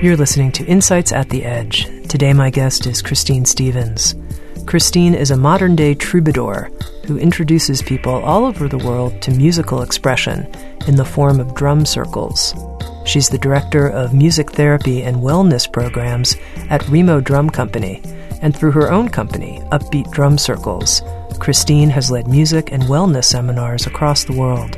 You're listening to Insights at the Edge. Today, my guest is Christine Stevens. Christine is a modern day troubadour who introduces people all over the world to musical expression in the form of drum circles. She's the director of music therapy and wellness programs at Remo Drum Company, and through her own company, Upbeat Drum Circles, Christine has led music and wellness seminars across the world.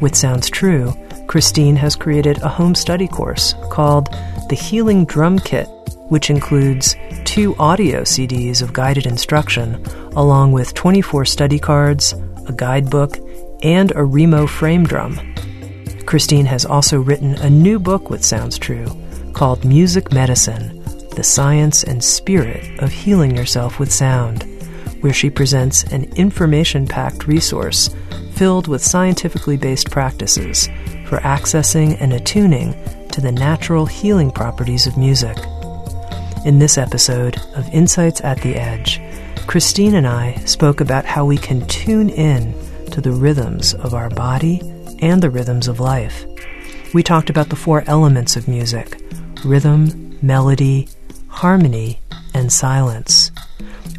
With Sounds True, Christine has created a home study course called the Healing Drum Kit, which includes two audio CDs of guided instruction, along with 24 study cards, a guidebook, and a Remo frame drum. Christine has also written a new book with Sounds True called Music Medicine The Science and Spirit of Healing Yourself with Sound, where she presents an information packed resource filled with scientifically based practices for accessing and attuning to the natural healing properties of music. In this episode of Insights at the Edge, Christine and I spoke about how we can tune in to the rhythms of our body and the rhythms of life. We talked about the four elements of music rhythm, melody, harmony, and silence.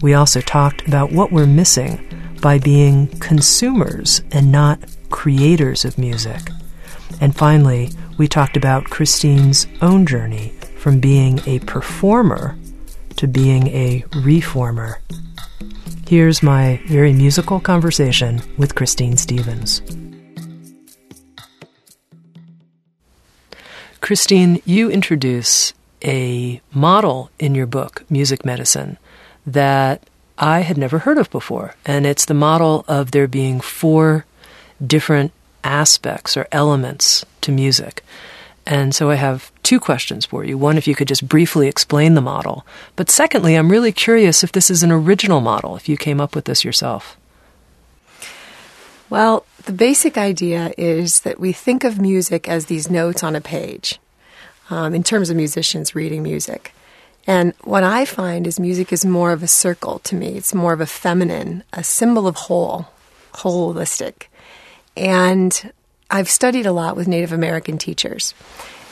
We also talked about what we're missing by being consumers and not creators of music. And finally, we talked about Christine's own journey from being a performer to being a reformer. Here's my very musical conversation with Christine Stevens. Christine, you introduce a model in your book, Music Medicine, that I had never heard of before. And it's the model of there being four different aspects or elements to music. And so I have two questions for you. One, if you could just briefly explain the model. But secondly, I'm really curious if this is an original model, if you came up with this yourself. Well, the basic idea is that we think of music as these notes on a page um, in terms of musicians reading music. And what I find is music is more of a circle to me. It's more of a feminine, a symbol of whole, holistic. And I've studied a lot with Native American teachers.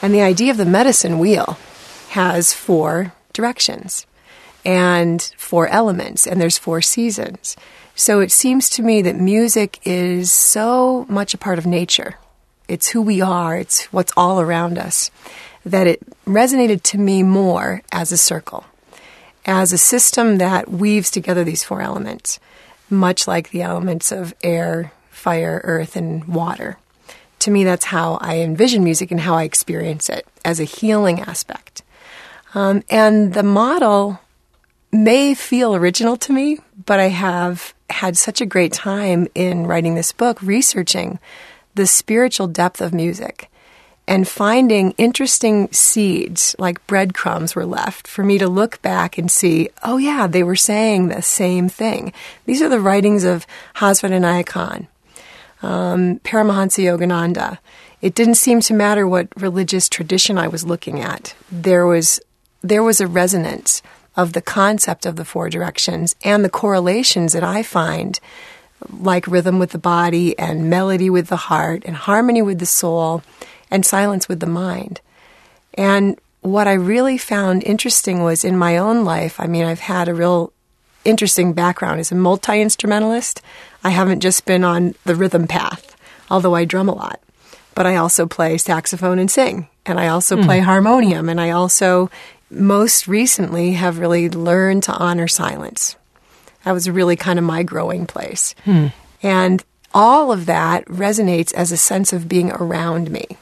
And the idea of the medicine wheel has four directions and four elements, and there's four seasons. So it seems to me that music is so much a part of nature. It's who we are, it's what's all around us, that it resonated to me more as a circle, as a system that weaves together these four elements, much like the elements of air, fire, earth, and water. To me, that's how I envision music and how I experience it as a healing aspect. Um, and the model may feel original to me, but I have had such a great time in writing this book, researching the spiritual depth of music and finding interesting seeds like breadcrumbs were left for me to look back and see, oh yeah, they were saying the same thing. These are the writings of Hazrat Inayat Khan um, Paramahansa Yogananda. It didn't seem to matter what religious tradition I was looking at. There was there was a resonance of the concept of the four directions and the correlations that I find, like rhythm with the body and melody with the heart and harmony with the soul and silence with the mind. And what I really found interesting was in my own life, I mean, I've had a real interesting background as a multi instrumentalist. I haven't just been on the rhythm path, although I drum a lot, but I also play saxophone and sing. and I also hmm. play harmonium, and I also most recently have really learned to honor silence. That was really kind of my growing place. Hmm. And all of that resonates as a sense of being around me.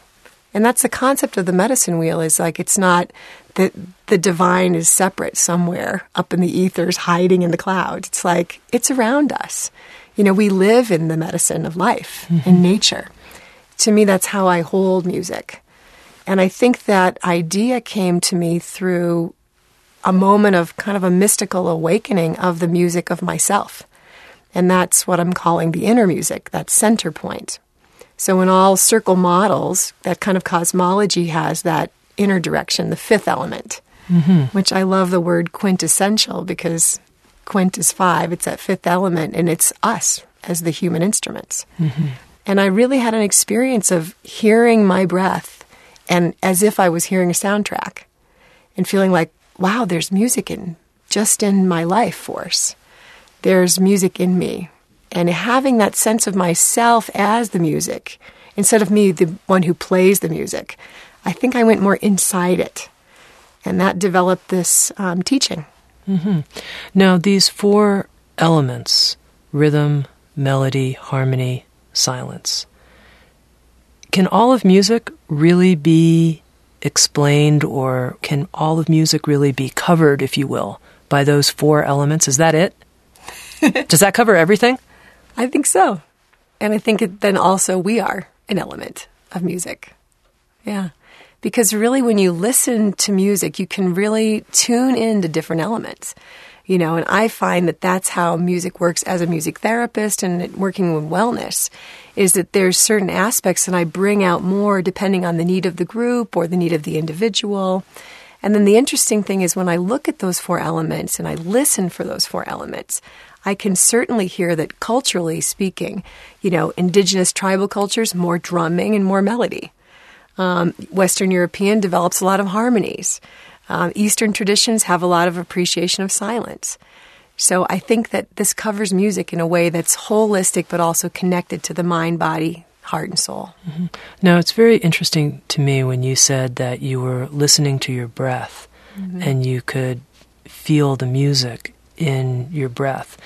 And that's the concept of the medicine wheel is like it's not that the divine is separate somewhere up in the ethers hiding in the clouds. It's like it's around us. You know, we live in the medicine of life in mm-hmm. nature. To me, that's how I hold music. And I think that idea came to me through a moment of kind of a mystical awakening of the music of myself. And that's what I'm calling the inner music, that center point. So, in all circle models, that kind of cosmology has that inner direction, the fifth element, mm-hmm. which I love the word quintessential because quint is five, it's that fifth element, and it's us as the human instruments. Mm-hmm. And I really had an experience of hearing my breath and as if I was hearing a soundtrack and feeling like, wow, there's music in just in my life force. There's music in me. And having that sense of myself as the music, instead of me, the one who plays the music, I think I went more inside it. And that developed this um, teaching. Now, these four elements rhythm, melody, harmony, silence can all of music really be explained, or can all of music really be covered, if you will, by those four elements? Is that it? Does that cover everything? I think so. And I think it, then also we are an element of music. Yeah. Because really, when you listen to music, you can really tune into different elements. You know, and I find that that's how music works as a music therapist and working with wellness is that there's certain aspects that I bring out more depending on the need of the group or the need of the individual. And then the interesting thing is when I look at those four elements and I listen for those four elements, I can certainly hear that culturally speaking, you know, indigenous tribal cultures, more drumming and more melody. Um, Western European develops a lot of harmonies. Um, Eastern traditions have a lot of appreciation of silence. So I think that this covers music in a way that's holistic but also connected to the mind, body, heart, and soul. Now, it's very interesting to me when you said that you were listening to your breath and you could feel the music in your breath.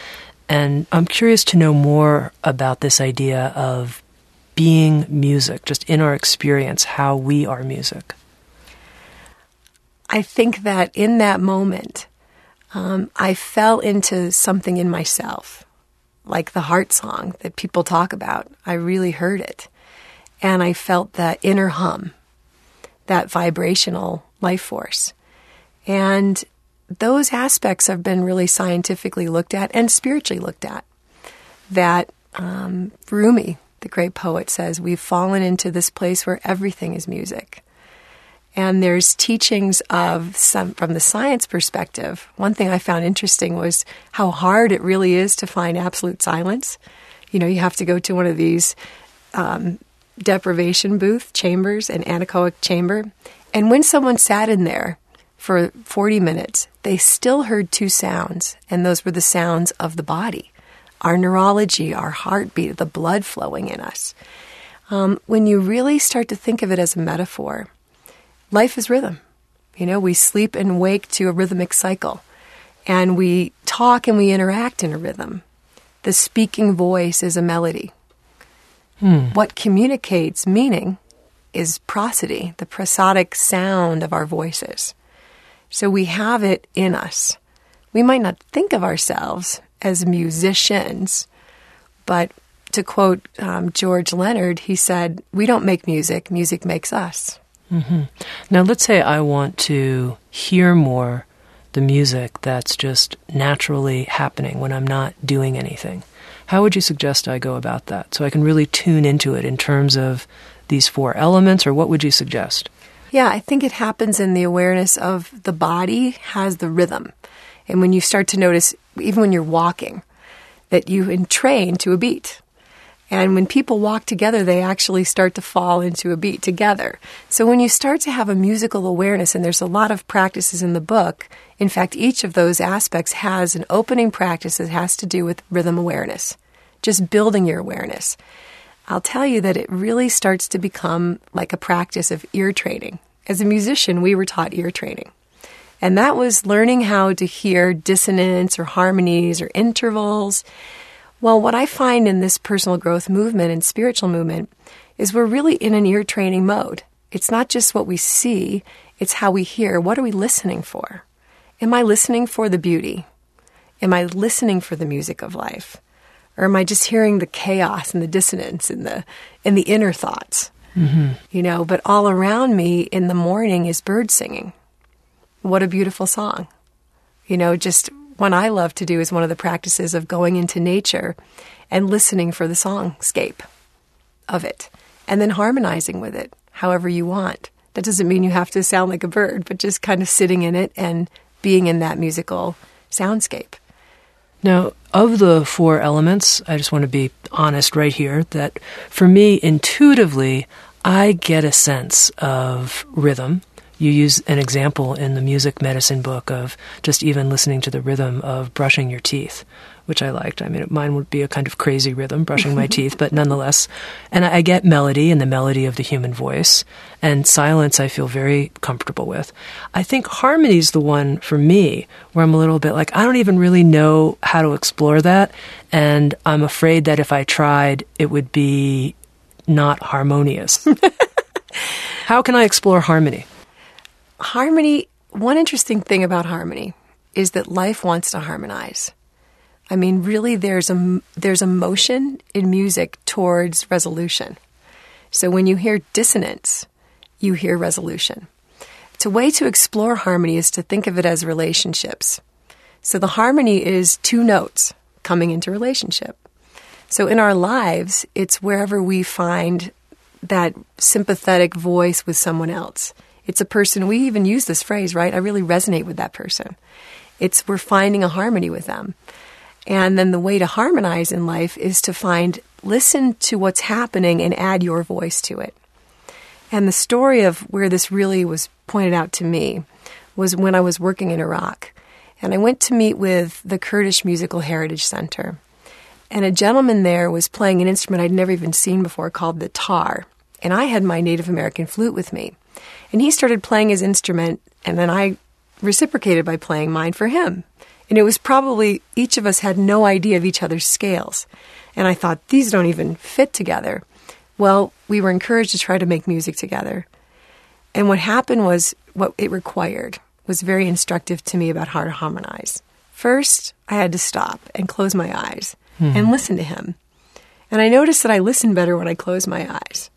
And I'm curious to know more about this idea of being music, just in our experience, how we are music. I think that in that moment, um, I fell into something in myself, like the heart song that people talk about. I really heard it. And I felt that inner hum, that vibrational life force. And those aspects have been really scientifically looked at and spiritually looked at. That um, Rumi, the great poet, says, We've fallen into this place where everything is music. And there's teachings of some from the science perspective. One thing I found interesting was how hard it really is to find absolute silence. You know, you have to go to one of these um, deprivation booth chambers, an anechoic chamber. And when someone sat in there for 40 minutes, they still heard two sounds, and those were the sounds of the body our neurology, our heartbeat, the blood flowing in us. Um, when you really start to think of it as a metaphor, life is rhythm. You know, we sleep and wake to a rhythmic cycle, and we talk and we interact in a rhythm. The speaking voice is a melody. What communicates meaning is prosody, the prosodic sound of our voices. So we have it in us. We might not think of ourselves as musicians, but to quote um, George Leonard, he said, We don't make music, music makes us. Now, let's say I want to hear more the music that's just naturally happening when I'm not doing anything. How would you suggest I go about that so I can really tune into it in terms of these four elements, or what would you suggest? Yeah, I think it happens in the awareness of the body has the rhythm. And when you start to notice, even when you're walking, that you entrain to a beat. And when people walk together, they actually start to fall into a beat together. So when you start to have a musical awareness, and there's a lot of practices in the book, in fact, each of those aspects has an opening practice that has to do with rhythm awareness, just building your awareness. I'll tell you that it really starts to become like a practice of ear training. As a musician, we were taught ear training. And that was learning how to hear dissonance or harmonies or intervals. Well, what I find in this personal growth movement and spiritual movement is we're really in an ear training mode. It's not just what we see, it's how we hear. What are we listening for? Am I listening for the beauty? Am I listening for the music of life? Or am I just hearing the chaos and the dissonance and the and the inner thoughts? Mm-hmm. You know, but all around me in the morning is bird singing. What a beautiful song. You know, just one I love to do is one of the practices of going into nature and listening for the songscape of it and then harmonizing with it however you want. That doesn't mean you have to sound like a bird, but just kind of sitting in it and being in that musical soundscape. Now, of the four elements, I just want to be honest right here that for me, intuitively, I get a sense of rhythm. You use an example in the music medicine book of just even listening to the rhythm of brushing your teeth which I liked. I mean, mine would be a kind of crazy rhythm, brushing my teeth, but nonetheless. And I get melody and the melody of the human voice. And silence I feel very comfortable with. I think harmony is the one for me where I'm a little bit like, I don't even really know how to explore that. And I'm afraid that if I tried, it would be not harmonious. how can I explore harmony? Harmony, one interesting thing about harmony is that life wants to harmonize. I mean, really, there's a there's a motion in music towards resolution. So when you hear dissonance, you hear resolution. It's a way to explore harmony is to think of it as relationships. So the harmony is two notes coming into relationship. So in our lives, it's wherever we find that sympathetic voice with someone else. It's a person, we even use this phrase, right? I really resonate with that person. It's we're finding a harmony with them. And then the way to harmonize in life is to find, listen to what's happening and add your voice to it. And the story of where this really was pointed out to me was when I was working in Iraq. And I went to meet with the Kurdish Musical Heritage Center. And a gentleman there was playing an instrument I'd never even seen before called the tar. And I had my Native American flute with me. And he started playing his instrument, and then I reciprocated by playing mine for him. And it was probably each of us had no idea of each other's scales. And I thought, these don't even fit together. Well, we were encouraged to try to make music together. And what happened was what it required was very instructive to me about how to harmonize. First, I had to stop and close my eyes hmm. and listen to him. And I noticed that I listen better when I close my eyes.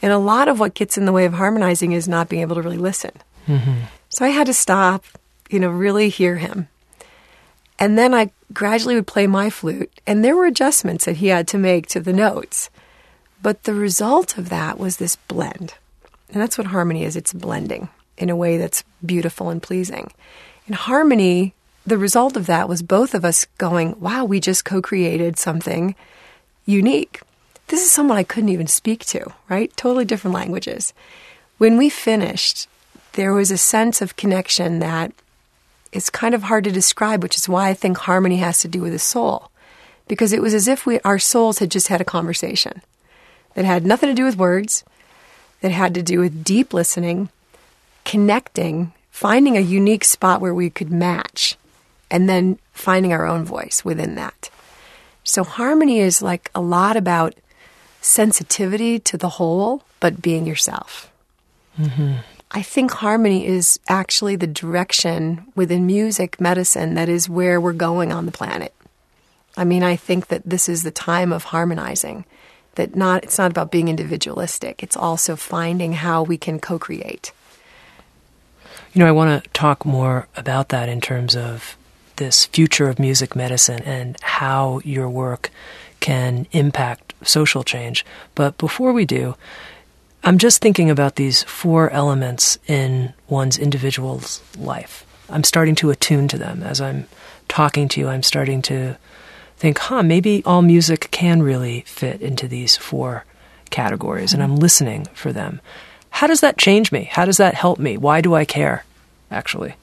And a lot of what gets in the way of harmonizing is not being able to really listen. Mm-hmm. So I had to stop, you know, really hear him and then I gradually would play my flute, and there were adjustments that he had to make to the notes. But the result of that was this blend. And that's what harmony is it's blending in a way that's beautiful and pleasing. In harmony, the result of that was both of us going, wow, we just co created something unique. This is someone I couldn't even speak to, right? Totally different languages. When we finished, there was a sense of connection that it's kind of hard to describe, which is why I think harmony has to do with the soul. Because it was as if we, our souls had just had a conversation that had nothing to do with words, that had to do with deep listening, connecting, finding a unique spot where we could match, and then finding our own voice within that. So, harmony is like a lot about sensitivity to the whole, but being yourself. Mm-hmm. I think harmony is actually the direction within music medicine that is where we're going on the planet. I mean, I think that this is the time of harmonizing. That not it's not about being individualistic. It's also finding how we can co-create. You know, I want to talk more about that in terms of this future of music medicine and how your work can impact social change. But before we do, I'm just thinking about these four elements in one's individual's life. I'm starting to attune to them as I'm talking to you. I'm starting to think, huh, maybe all music can really fit into these four categories, and I'm listening for them. How does that change me? How does that help me? Why do I care, actually?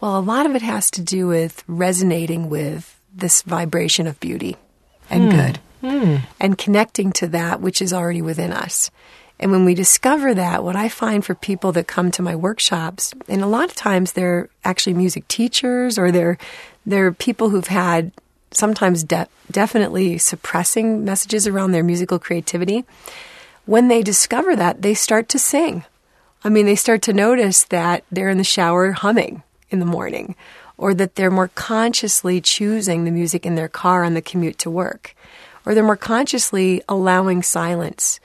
Well, a lot of it has to do with resonating with this vibration of beauty and hmm. good and connecting to that which is already within us. And when we discover that, what I find for people that come to my workshops, and a lot of times they're actually music teachers or they're they're people who've had sometimes de- definitely suppressing messages around their musical creativity. When they discover that, they start to sing. I mean, they start to notice that they're in the shower humming in the morning, or that they're more consciously choosing the music in their car on the commute to work, or they're more consciously allowing silence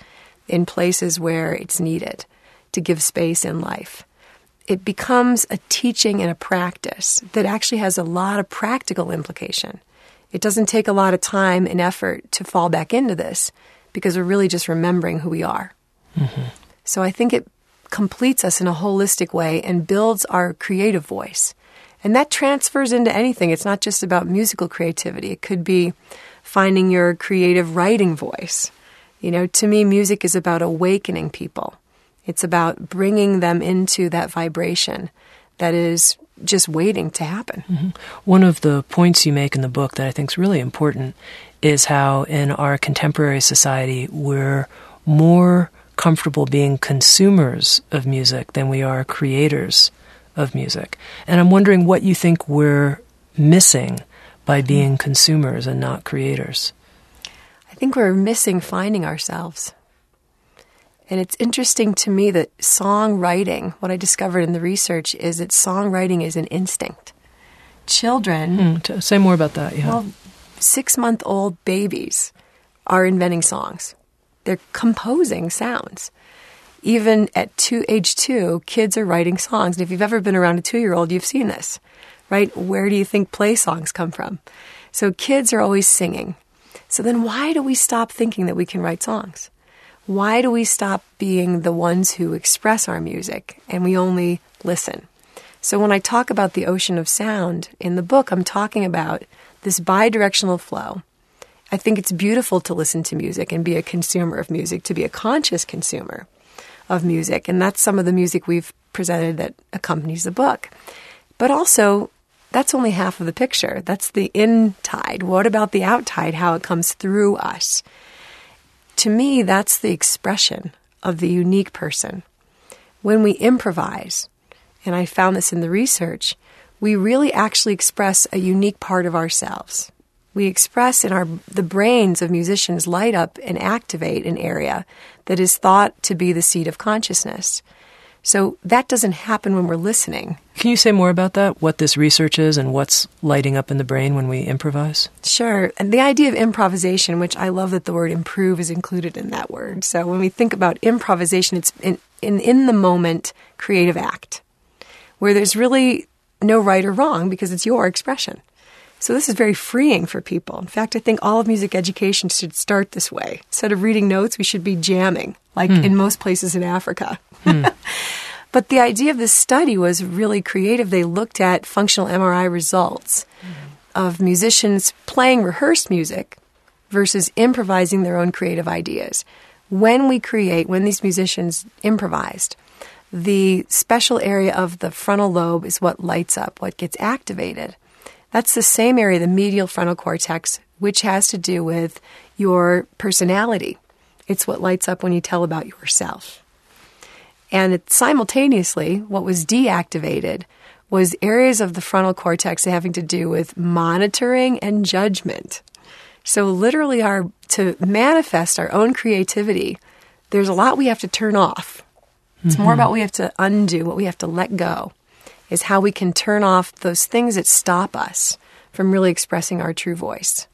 in places where it's needed to give space in life. It becomes a teaching and a practice that actually has a lot of practical implication. It doesn't take a lot of time and effort to fall back into this because we're really just remembering who we are. Mm-hmm. So I think it completes us in a holistic way and builds our creative voice. And that transfers into anything. It's not just about musical creativity. It could be finding your creative writing voice. You know, to me, music is about awakening people. It's about bringing them into that vibration that is just waiting to happen. Mm-hmm. One of the points you make in the book that I think is really important is how in our contemporary society we're more comfortable being consumers of music than we are creators of music. And I'm wondering what you think we're missing by being consumers and not creators. I think we're missing finding ourselves. And it's interesting to me that songwriting, what I discovered in the research is that songwriting is an instinct. Children. Hmm, say more about that, yeah. Well, six month old babies are inventing songs, they're composing sounds. Even at two, age two, kids are writing songs. And if you've ever been around a two year old, you've seen this, right? Where do you think play songs come from? So kids are always singing. So then why do we stop thinking that we can write songs? why do we stop being the ones who express our music and we only listen? So when I talk about the ocean of sound in the book, I'm talking about this bidirectional flow. I think it's beautiful to listen to music and be a consumer of music, to be a conscious consumer of music. And that's some of the music we've presented that accompanies the book. But also, that's only half of the picture. That's the in tide. What about the out tide, how it comes through us? To me, that's the expression of the unique person. When we improvise, and I found this in the research, we really actually express a unique part of ourselves. We express in our the brains of musicians light up and activate an area that is thought to be the seat of consciousness. So that doesn't happen when we're listening. Can you say more about that? What this research is and what's lighting up in the brain when we improvise? Sure. And the idea of improvisation, which I love that the word improve is included in that word. So when we think about improvisation, it's in, in, in the moment creative act where there's really no right or wrong because it's your expression. So this is very freeing for people. In fact, I think all of music education should start this way. Instead of reading notes, we should be jamming, like mm. in most places in Africa. Mm. but the idea of this study was really creative. They looked at functional MRI results of musicians playing rehearsed music versus improvising their own creative ideas. When we create, when these musicians improvised, the special area of the frontal lobe is what lights up, what gets activated. That's the same area, the medial frontal cortex, which has to do with your personality. It's what lights up when you tell about yourself. And it, simultaneously, what was deactivated was areas of the frontal cortex having to do with monitoring and judgment. So, literally, our to manifest our own creativity, there's a lot we have to turn off. It's mm-hmm. more about we have to undo, what we have to let go, is how we can turn off those things that stop us from really expressing our true voice.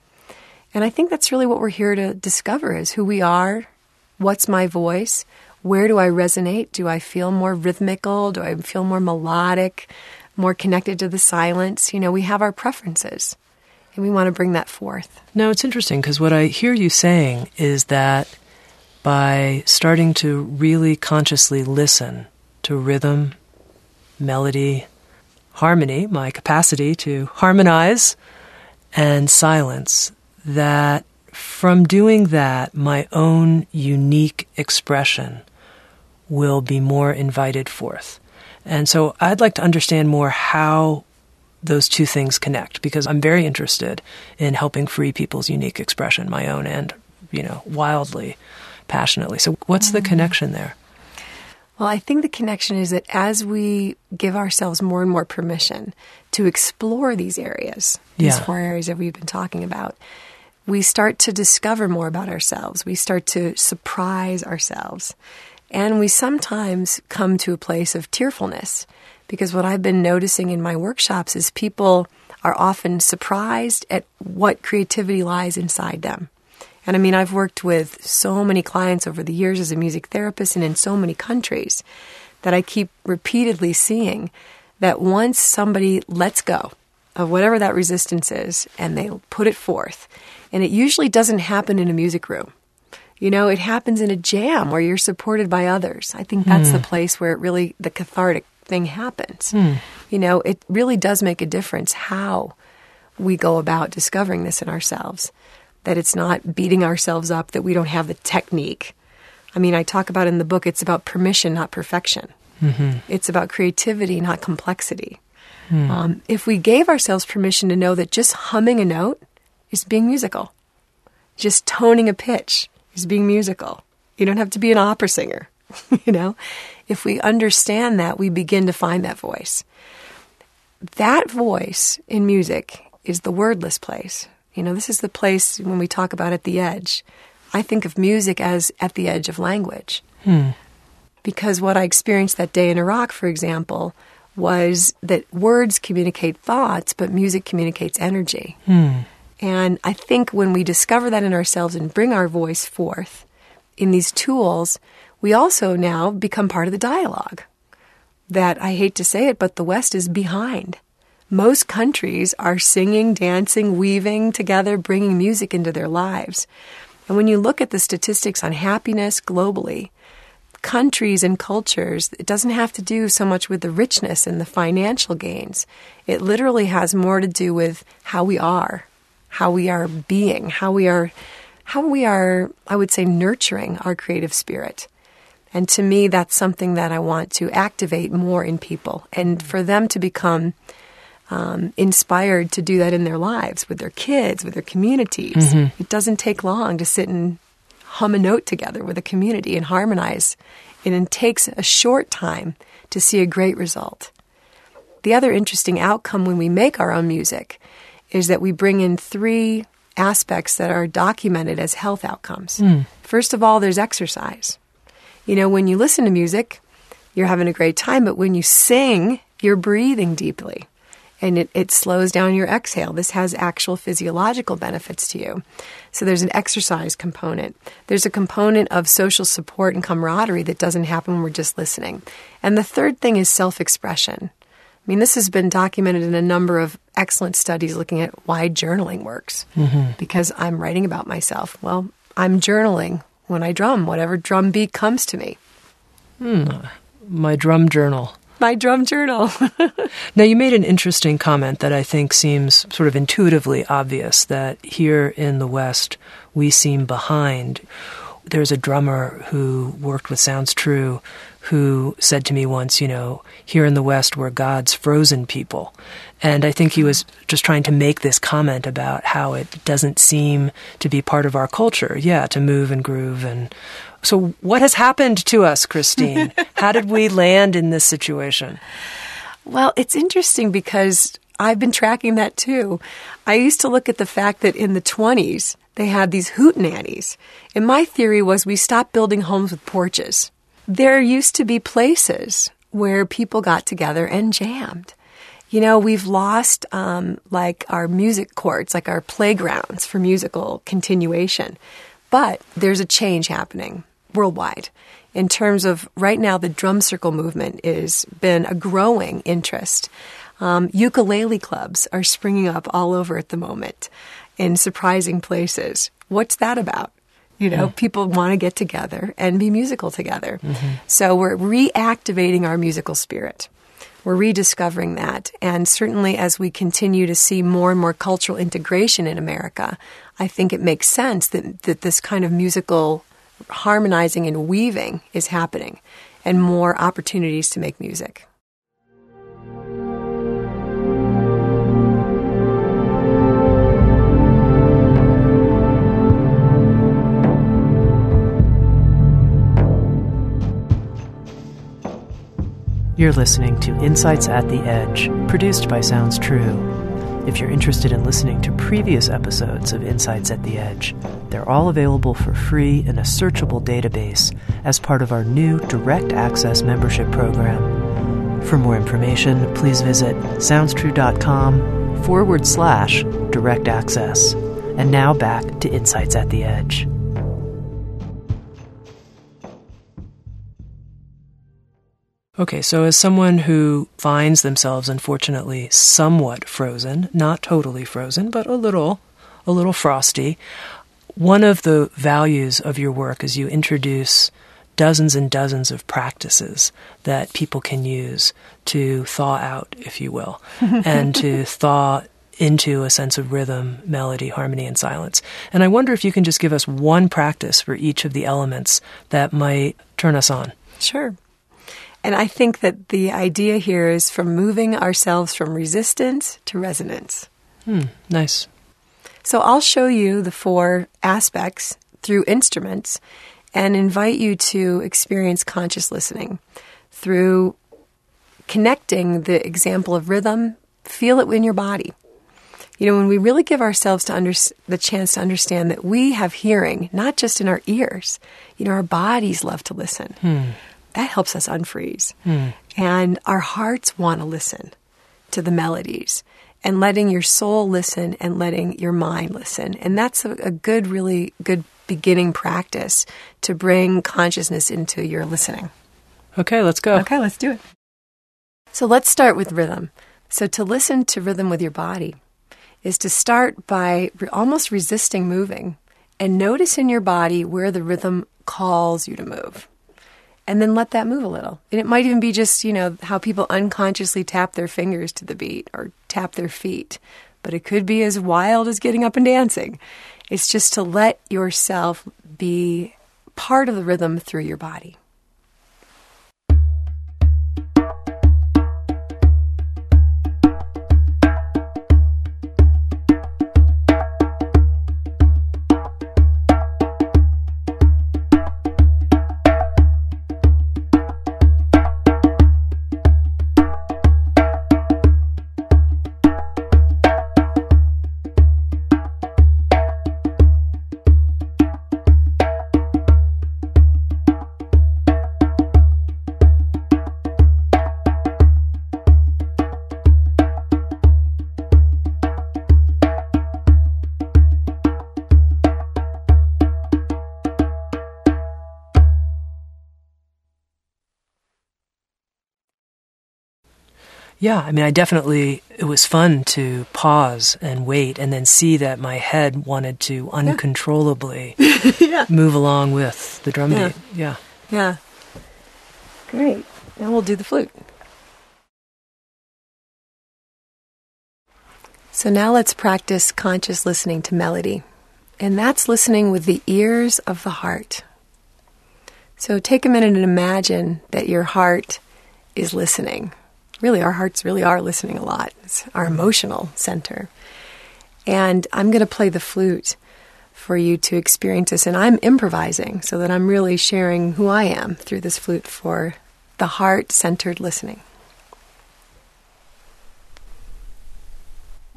And I think that's really what we're here to discover is who we are, what's my voice, where do I resonate? Do I feel more rhythmical? Do I feel more melodic, more connected to the silence? You know, we have our preferences and we want to bring that forth. Now, it's interesting because what I hear you saying is that by starting to really consciously listen to rhythm, melody, harmony, my capacity to harmonize, and silence, that from doing that, my own unique expression will be more invited forth. And so I'd like to understand more how those two things connect because I'm very interested in helping free people's unique expression, my own and you know, wildly, passionately. So, what's the mm. connection there? Well, I think the connection is that as we give ourselves more and more permission to explore these areas, these Yeah. four areas that we've been talking about, we start to discover more about ourselves. We start to surprise ourselves. And we sometimes come to a place of tearfulness because what I've been noticing in my workshops is people are often surprised at what creativity lies inside them. And I mean, I've worked with so many clients over the years as a music therapist and in so many countries that I keep repeatedly seeing that once somebody lets go of whatever that resistance is and they put it forth, and it usually doesn't happen in a music room. You know, it happens in a jam where you're supported by others. I think that's the hmm. place where it really, the cathartic thing happens. Hmm. You know, it really does make a difference how we go about discovering this in ourselves. That it's not beating ourselves up, that we don't have the technique. I mean, I talk about in the book, it's about permission, not perfection. Mm-hmm. It's about creativity, not complexity. Hmm. Um, if we gave ourselves permission to know that just humming a note is being musical, just toning a pitch is being musical. You don't have to be an opera singer, you know? If we understand that, we begin to find that voice. That voice in music is the wordless place. You know, this is the place when we talk about at the edge. I think of music as at the edge of language. Hmm. Because what I experienced that day in Iraq, for example, was that words communicate thoughts, but music communicates energy. Hmm. And I think when we discover that in ourselves and bring our voice forth in these tools, we also now become part of the dialogue. That I hate to say it, but the West is behind. Most countries are singing, dancing, weaving together, bringing music into their lives. And when you look at the statistics on happiness globally, countries and cultures, it doesn't have to do so much with the richness and the financial gains. It literally has more to do with how we are, how we are being, how we are, how we are, I would say, nurturing our creative spirit. And to me, that's something that I want to activate more in people and for them to become um, inspired to do that in their lives with their kids, with their communities. It doesn't take long to sit and hum a note together with a community and harmonize. And it takes a short time to see a great result. The other interesting outcome when we make our own music is that we bring in three aspects that are documented as health outcomes. Hmm. First of all, there's exercise. You know, when you listen to music, you're having a great time, but when you sing, you're breathing deeply and it, it slows down your exhale. This has actual physiological benefits to you. So there's an exercise component. There's a component of social support and camaraderie that doesn't happen when we're just listening. And the third thing is self expression. I mean, this has been documented in a number of excellent studies looking at why journaling works. Mm-hmm. Because I'm writing about myself. Well, I'm journaling when I drum, whatever drum beat comes to me. Hmm. My drum journal. My drum journal. Now, you made an interesting comment that I think seems sort of intuitively obvious that here in the West, we seem behind. There's a drummer who worked with Sounds True who said to me once, you know, here in the West, we're God's frozen people. And I think he was just trying to make this comment about how it doesn't seem to be part of our culture, yeah, to move and groove. And so, what has happened to us, Christine? how did we land in this situation? Well, it's interesting because I've been tracking that too. I used to look at the fact that in the 20s, they had these hootenannies. And my theory was we stopped building homes with porches. There used to be places where people got together and jammed. You know, we've lost um, like our music courts, like our playgrounds for musical continuation. But there's a change happening worldwide in terms of right now the drum circle movement has been a growing interest. Um, ukulele clubs are springing up all over at the moment in surprising places. What's that about? You know, people want to get together and be musical together. Mm-hmm. So we're reactivating our musical spirit. We're rediscovering that. And certainly as we continue to see more and more cultural integration in America, I think it makes sense that, that this kind of musical harmonizing and weaving is happening and more opportunities to make music. You're listening to Insights at the Edge, produced by Sounds True. If you're interested in listening to previous episodes of Insights at the Edge, they're all available for free in a searchable database as part of our new Direct Access membership program. For more information, please visit soundstrue.com forward slash direct access. And now back to Insights at the Edge. Okay, so as someone who finds themselves unfortunately somewhat frozen, not totally frozen, but a little a little frosty, one of the values of your work is you introduce dozens and dozens of practices that people can use to thaw out, if you will, and to thaw into a sense of rhythm, melody, harmony, and silence. And I wonder if you can just give us one practice for each of the elements that might turn us on. Sure. And I think that the idea here is from moving ourselves from resistance to resonance. Hmm, nice. So I'll show you the four aspects through instruments and invite you to experience conscious listening through connecting the example of rhythm, feel it in your body. You know, when we really give ourselves to under, the chance to understand that we have hearing, not just in our ears, you know, our bodies love to listen. Hmm that helps us unfreeze. Hmm. And our hearts want to listen to the melodies and letting your soul listen and letting your mind listen. And that's a, a good, really good beginning practice to bring consciousness into your listening. Okay, let's go. Okay, let's do it. So let's start with rhythm. So to listen to rhythm with your body is to start by re- almost resisting moving and notice in your body where the rhythm calls you to move and then let that move a little. And it might even be just, you know, how people unconsciously tap their fingers to the beat or tap their feet. But it could be as wild as getting up and dancing. It's just to let yourself be part of the rhythm through your body. Yeah, I mean, I definitely, it was fun to pause and wait and then see that my head wanted to uncontrollably yeah. move along with the drum yeah. beat. Yeah. Yeah. Great. Now we'll do the flute. So now let's practice conscious listening to melody. And that's listening with the ears of the heart. So take a minute and imagine that your heart is listening really our hearts really are listening a lot. It's our emotional center. And I'm going to play the flute for you to experience this. And I'm improvising so that I'm really sharing who I am through this flute for the heart centered listening.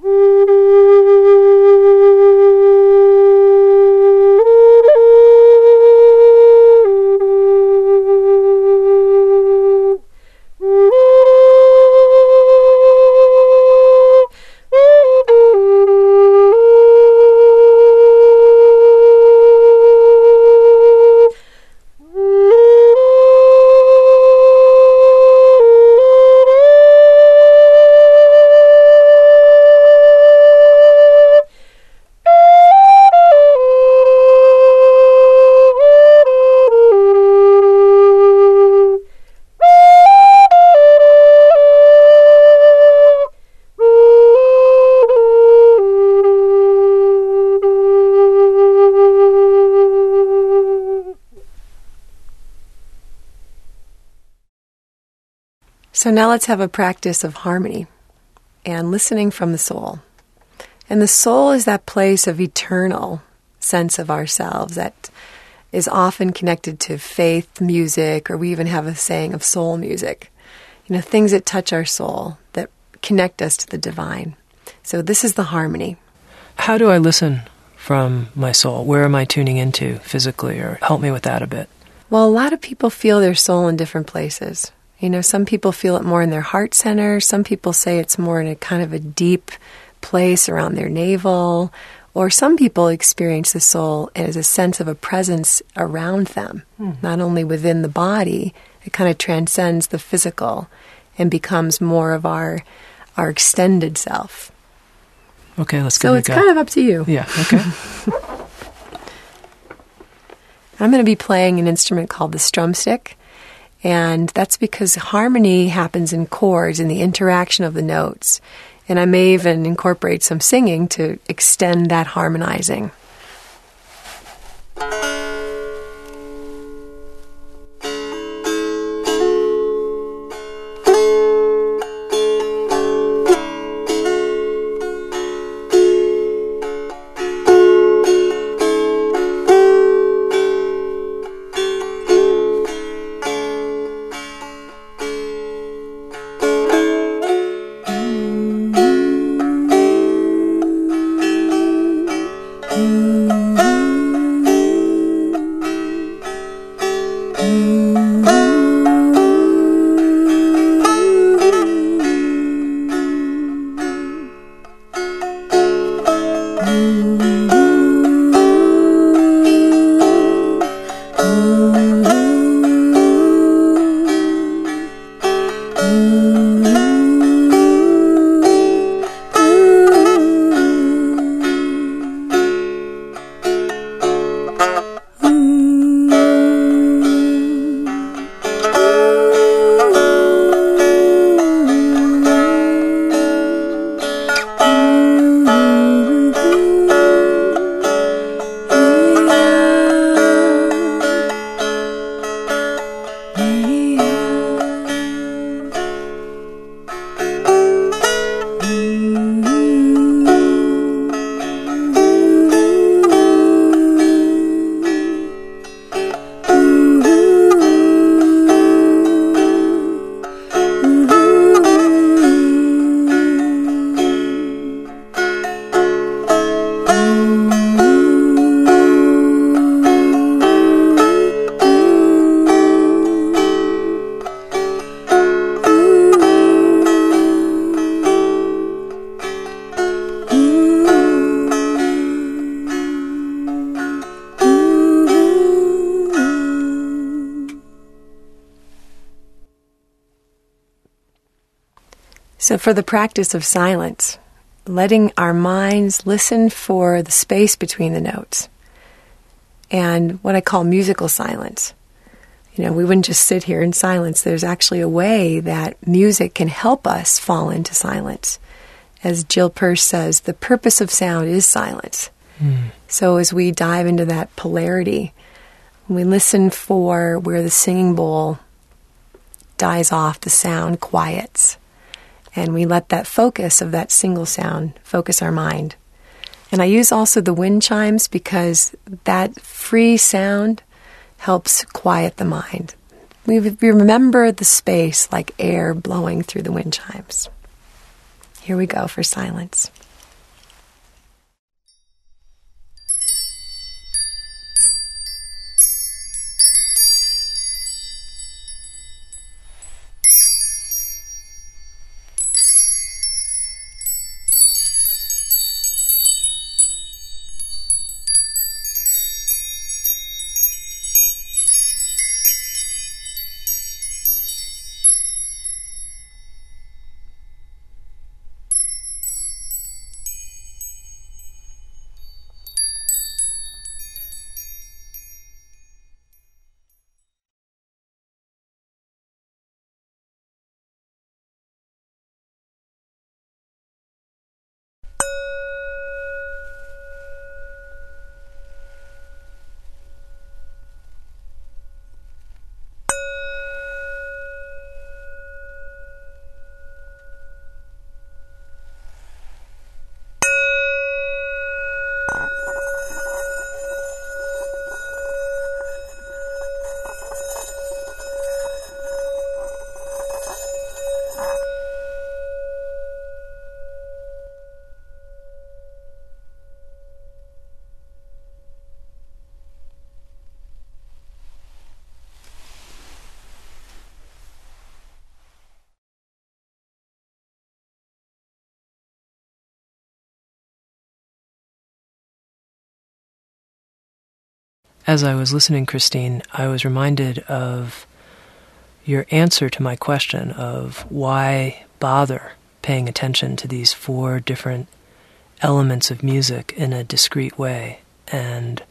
So now let's have a practice of harmony and listening from the soul. And the soul is that place of eternal sense of ourselves that is often connected to faith music, or we even have a saying of soul music. you know, things that touch our soul, that connect us to the divine. So this is the harmony. How do I listen from my soul? Where am I tuning into physically? Or help me with that a bit. Well, a lot of people feel their soul in different places. You know, some people feel it more in their heart center. Some people say it's more in a kind of a deep place around their navel. Or some people experience the soul as a sense of a presence around them, mm. not only within the body, it kind of transcends the physical and becomes more of our our extended self. Okay, let's go. So it's kind of up to you. Yeah, okay. I'm going to be playing an instrument called the strumstick. And that's because harmony happens in chords in the interaction of the notes. And I may even incorporate some singing to extend that harmonizing. For the practice of silence, letting our minds listen for the space between the notes and what I call musical silence. You know, we wouldn't just sit here in silence. There's actually a way that music can help us fall into silence. As Jill Purce says, the purpose of sound is silence. Mm. So, as we dive into that polarity, we listen for where the singing bowl dies off, the sound quiets and we let that focus of that single sound focus our mind. And I use also the wind chimes because that free sound helps quiet the mind. We, we remember the space like air blowing through the wind chimes. Here we go for silence. As I was listening, Christine, I was reminded of your answer to my question of why bother paying attention to these four different elements of music in a discrete way. And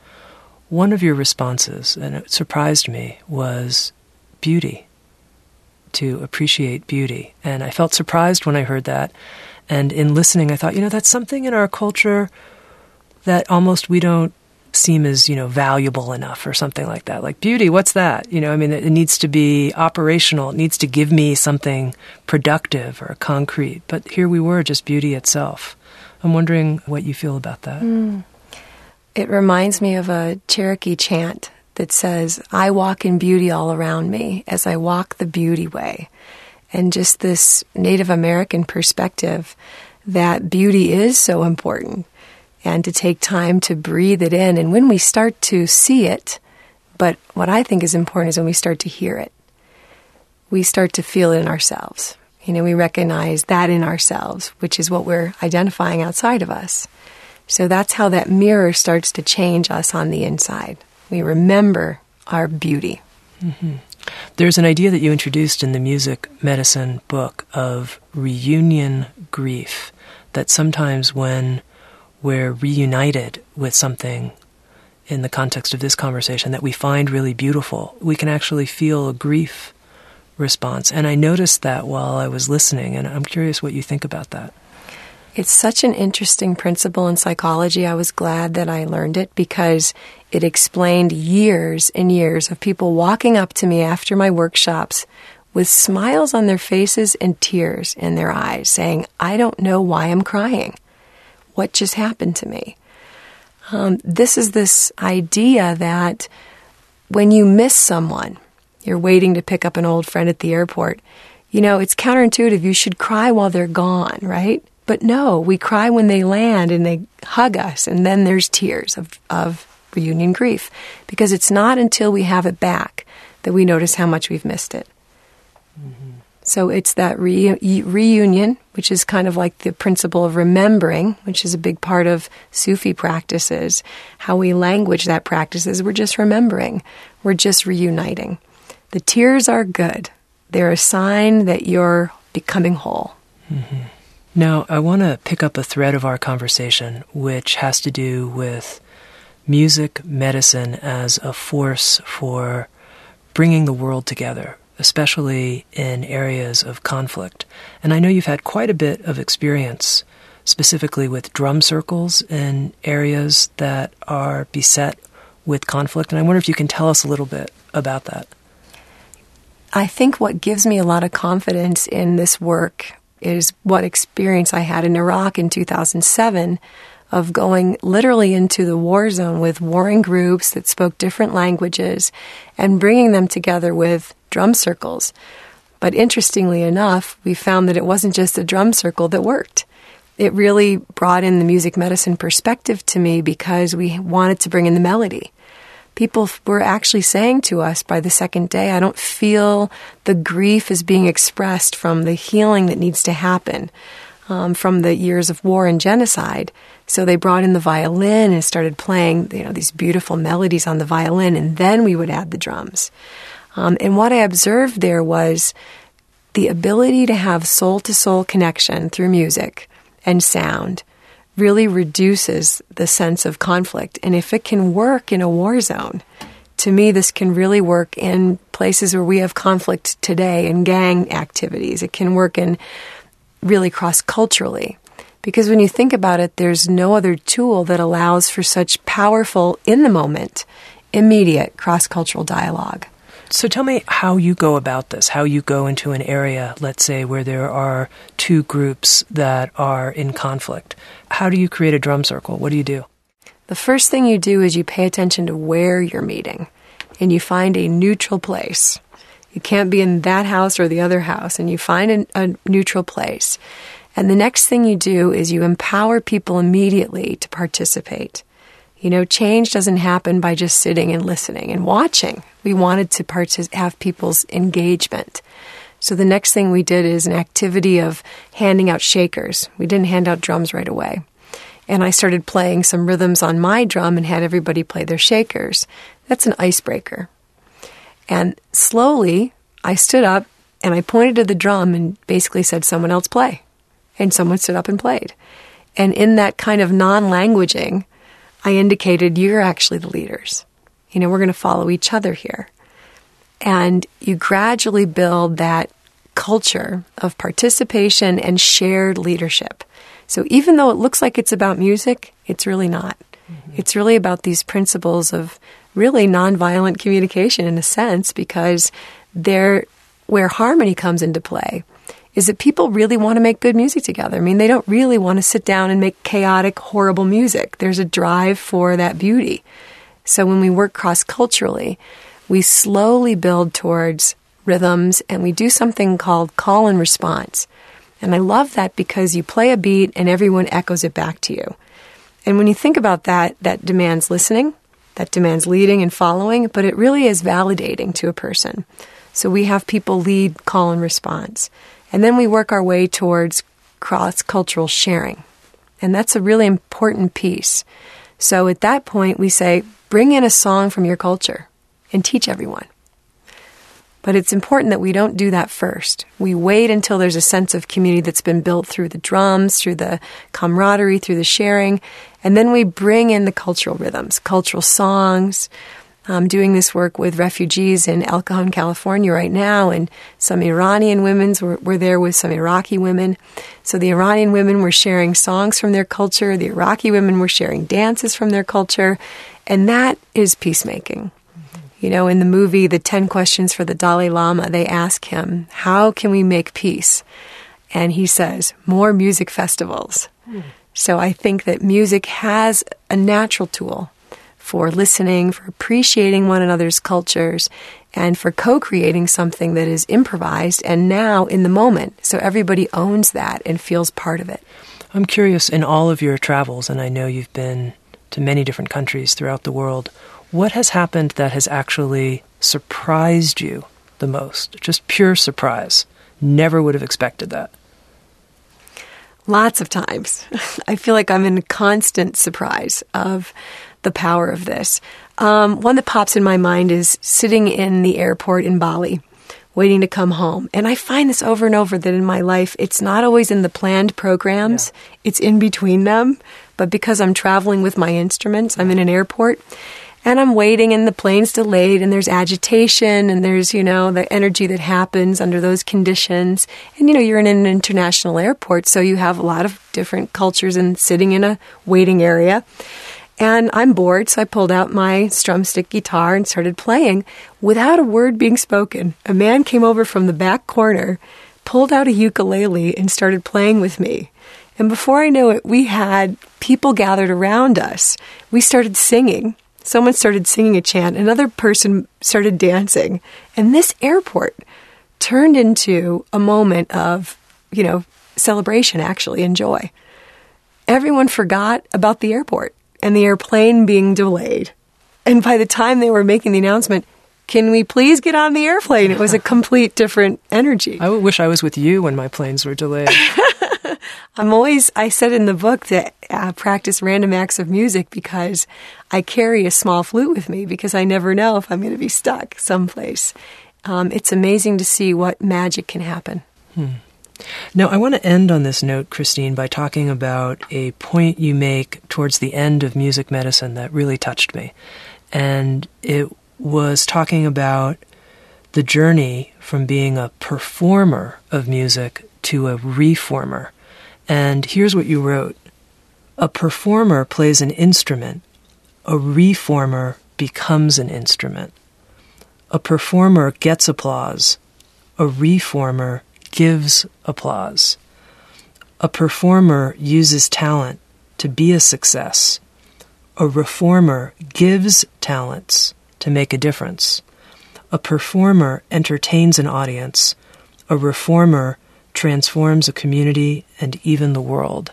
one of your responses, and it surprised me, was beauty, to appreciate beauty. And I felt surprised when I heard that. And in listening, I thought, you know, that's something in our culture that almost we don't seem as you know valuable enough or something like that. Like beauty what's that? You know i mean it, needs to be operational. It needs to give me something productive or concrete. But here we were just beauty itself. I'm wondering what you feel about that. Mm. it reminds me of a cherokee chant that says i walk in beauty all around me as i walk the beauty way. And just this native american perspective that beauty is so important and to take time to breathe it in. And when we start to see it, but what I think is important is when we start to hear it, we start to feel it in ourselves. You know, we recognize that in ourselves, which is what we're identifying outside of us. So that's how that mirror starts to change us on the inside. We remember our beauty. Mm-hmm. There's an idea that you introduced in the music medicine book of reunion grief, that sometimes when we're reunited with something in the context of this conversation that we find really beautiful, we can actually feel a grief response. And I noticed that while I was listening, and I'm curious what you think about that. It's such an interesting principle in psychology. I was glad that I learned it because it explained years and years of people walking up to me after my workshops with smiles on their faces and tears in their eyes, saying, I don't know why I'm crying what just happened to me? Um, this is this idea that when you miss someone, you're waiting to pick up an old friend at the airport, you know, it's counterintuitive. You should cry while they're gone, right? But no, we cry when they land and they hug us, and then there's tears of, of reunion grief because it's not until we have it back that we notice how much we've missed it. Mm-hmm. So it's that re- reunion, which is kind of like the principle of remembering, which is a big part of Sufi practices. How we language that practice is we're just remembering, we're just reuniting. The tears are good, they're a sign that you're becoming whole. Mm-hmm. Now, I want to pick up a thread of our conversation, which has to do with music, medicine as a force for bringing the world together, especially in areas of conflict. And I know you've had quite a bit of experience specifically with drum circles in areas that are beset with conflict. And I wonder if you can tell us a little bit about that. I think what gives me a lot of confidence in this work is what experience I had in Iraq in 2007 of going literally into the war zone with warring groups that spoke different languages and bringing them together with drum circles. But interestingly enough, we found that it wasn't just a drum circle that worked. It really brought in the music medicine perspective to me because we wanted to bring in the melody. People were actually saying to us by the second day, I don't feel the grief is being expressed from the healing that needs to happen um, from the years of war and genocide. So they brought in the violin and started playing, you know, these beautiful melodies on the violin, and then we would add the drums. Um, and what I observed there was the ability to have soul to soul connection through music and sound really reduces the sense of conflict. And if it can work in a war zone, to me, this can really work in places where we have conflict today in gang activities. It can work in really cross culturally. Because when you think about it, there's no other tool that allows for such powerful, in the moment, immediate cross cultural dialogue. So tell me how you go about this, how you go into an area, let's say, where there are two groups that are in conflict. How do you create a drum circle? What do you do? The first thing you do is you pay attention to where you're meeting and you find a neutral place. You can't be in that house or the other house, and you find a, a neutral place. And the next thing you do is you empower people immediately to participate. You know, change doesn't happen by just sitting and listening and watching. We wanted to partic- have people's engagement. So the next thing we did is an activity of handing out shakers. We didn't hand out drums right away. and I started playing some rhythms on my drum and had everybody play their shakers. That's an icebreaker. And slowly, I stood up and I pointed to the drum and basically said, Someone else play. And someone stood up and played. And in that kind of non languaging, I indicated, You're actually the leaders. You know, we're going to follow each other here. And you gradually build that culture of participation and shared leadership. So even though it looks like it's about music, it's really not. Mm-hmm. It's really about these principles of really nonviolent communication in a sense because they're where harmony comes into play is that people really want to make good music together. I mean, they don't really want to sit down and make chaotic, horrible music. There's a drive for that beauty. So when we work cross culturally, we slowly build towards rhythms and we do something called call and response. And I love that because you play a beat and everyone echoes it back to you. And when you think about that, that demands listening, that demands leading and following, but it really is validating to a person. So we have people lead, call, and response. And then we work our way towards cross cultural sharing. And that's a really important piece. So at that point, we say, bring in a song from your culture and teach everyone. But it's important that we don't do that first. We wait until there's a sense of community that's been built through the drums, through the camaraderie, through the sharing, and then we bring in the cultural rhythms, cultural songs. I'm doing this work with refugees in El Cajon, California right now, and some Iranian women were, were there with some Iraqi women. So the Iranian women were sharing songs from their culture, the Iraqi women were sharing dances from their culture, and that is peacemaking. You know, in the movie, The 10 Questions for the Dalai Lama, they ask him, How can we make peace? And he says, More music festivals. Mm. So I think that music has a natural tool for listening, for appreciating one another's cultures, and for co creating something that is improvised and now in the moment. So everybody owns that and feels part of it. I'm curious in all of your travels, and I know you've been to many different countries throughout the world. What has happened that has actually surprised you the most? Just pure surprise. Never would have expected that. Lots of times. I feel like I'm in constant surprise of the power of this. Um, one that pops in my mind is sitting in the airport in Bali, waiting to come home. And I find this over and over that in my life, it's not always in the planned programs, yeah. it's in between them. But because I'm traveling with my instruments, I'm in an airport and I'm waiting and the plane's delayed and there's agitation and there's, you know, the energy that happens under those conditions. And, you know, you're in an international airport, so you have a lot of different cultures and sitting in a waiting area. And I'm bored, so I pulled out my strumstick guitar and started playing without a word being spoken. A man came over from the back corner, pulled out a ukulele, and started playing with me. And before I knew it, we had people gathered around us. We started singing someone started singing a chant, another person started dancing, and this airport turned into a moment of, you know, celebration actually and joy. Everyone forgot about the airport and the airplane being delayed. And by the time they were making the announcement, can we please get on the airplane? It was a complete different energy. I wish I was with you when my planes were delayed. I'm always, I said in the book that I uh, practice random acts of music because I carry a small flute with me because I never know if I'm going to be stuck someplace. Um, it's amazing to see what magic can happen. Hmm. Now, I want to end on this note, Christine, by talking about a point you make towards the end of music medicine that really touched me. And it was talking about the journey from being a performer of music to a reformer. And here's what you wrote A performer plays an instrument, a reformer becomes an instrument. A performer gets applause, a reformer gives applause. A performer uses talent to be a success. A reformer gives talents to make a difference. A performer entertains an audience. A reformer transforms a community and even the world.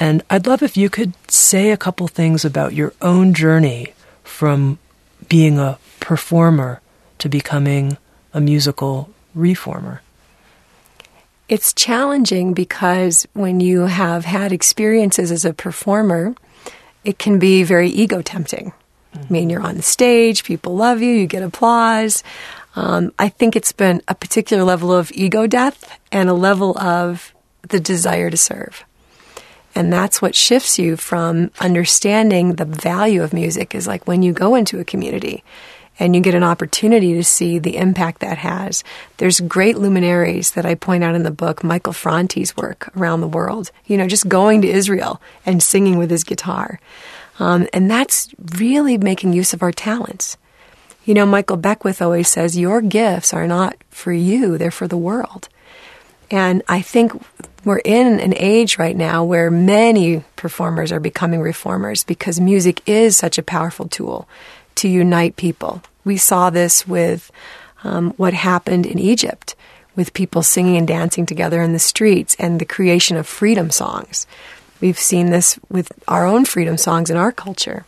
And I'd love if you could say a couple things about your own journey from being a performer to becoming a musical reformer. It's challenging because when you have had experiences as a performer, it can be very ego tempting. I mean, you're on the stage, people love you, you get applause. Um, I think it's been a particular level of ego death and a level of the desire to serve. And that's what shifts you from understanding the value of music is like when you go into a community and you get an opportunity to see the impact that has. There's great luminaries that I point out in the book, Michael Franti's work around the world, you know, just going to Israel and singing with his guitar. Um, and that's really making use of our talents. You know, Michael Beckwith always says, Your gifts are not for you, they're for the world. And I think we're in an age right now where many performers are becoming reformers because music is such a powerful tool to unite people. We saw this with um, what happened in Egypt with people singing and dancing together in the streets and the creation of freedom songs. We've seen this with our own freedom songs in our culture.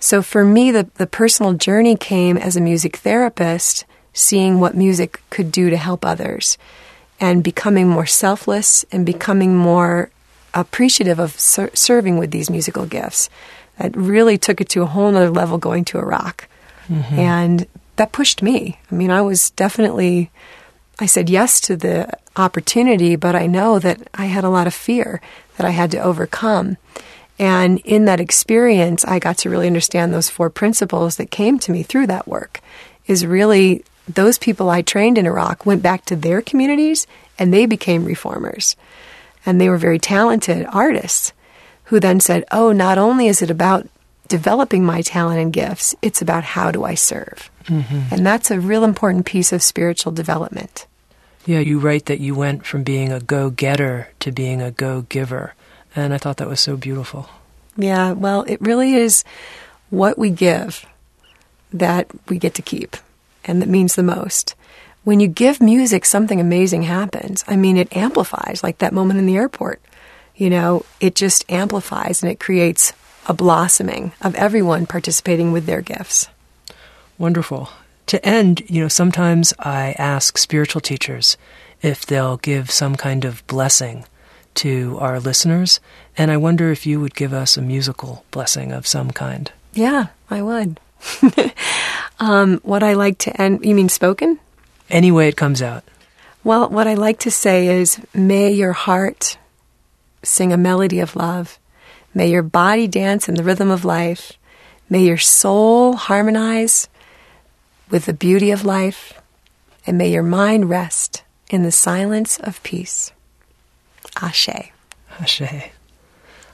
So for me, the, the personal journey came as a music therapist, seeing what music could do to help others and becoming more selfless and becoming more appreciative of ser- serving with these musical gifts that really took it to a whole other level going to Iraq. Mm-hmm. And that pushed me. I mean, I was definitely, I said yes to the opportunity, but I know that I had a lot of fear that I had to overcome. And in that experience, I got to really understand those four principles that came to me through that work. Is really those people I trained in Iraq went back to their communities and they became reformers. And they were very talented artists who then said, Oh, not only is it about developing my talent and gifts, it's about how do I serve. Mm-hmm. And that's a real important piece of spiritual development. Yeah, you write that you went from being a go getter to being a go giver. And I thought that was so beautiful. Yeah, well, it really is what we give that we get to keep and that means the most. When you give music, something amazing happens. I mean, it amplifies, like that moment in the airport you know, it just amplifies and it creates a blossoming of everyone participating with their gifts. Wonderful. To end, you know, sometimes I ask spiritual teachers if they'll give some kind of blessing to our listeners, and I wonder if you would give us a musical blessing of some kind. Yeah, I would. um, what I like to end, you mean spoken? Any way it comes out. Well, what I like to say is, may your heart sing a melody of love. May your body dance in the rhythm of life. May your soul harmonize with the beauty of life. And may your mind rest in the silence of peace. Ashe. Ashe.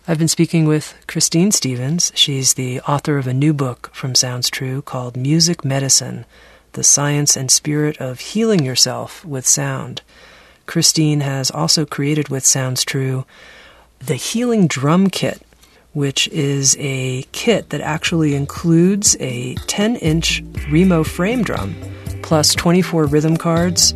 I've been speaking with Christine Stevens. She's the author of a new book from Sounds True called Music Medicine The Science and Spirit of Healing Yourself with Sound. Christine has also created with Sounds True the Healing Drum Kit, which is a kit that actually includes a 10 inch Remo frame drum, plus 24 rhythm cards,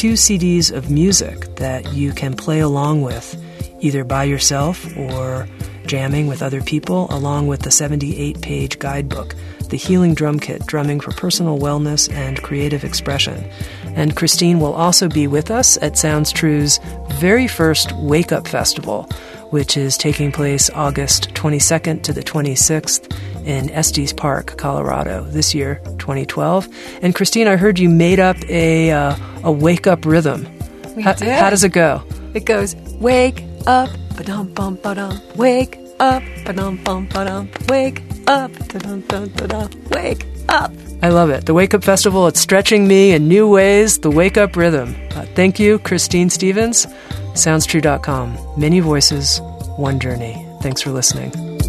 two CDs of music that you can play along with, either by yourself or jamming with other people, along with the 78 page guidebook, The Healing Drum Kit Drumming for Personal Wellness and Creative Expression. And Christine will also be with us at Sounds True's very first Wake Up Festival which is taking place August 22nd to the 26th in Estes Park, Colorado, this year, 2012. And Christine, I heard you made up a uh, a wake up rhythm. We how, did. how does it go? It goes wake up, ba-dum bum ba-dum, wake up, ba-dum bum ba-dum, wake up, ba-dum dum ba-dum, wake up. I love it. The Wake Up Festival, it's stretching me in new ways, the wake up rhythm. Uh, thank you, Christine Stevens. SoundsTrue.com. Many voices, one journey. Thanks for listening.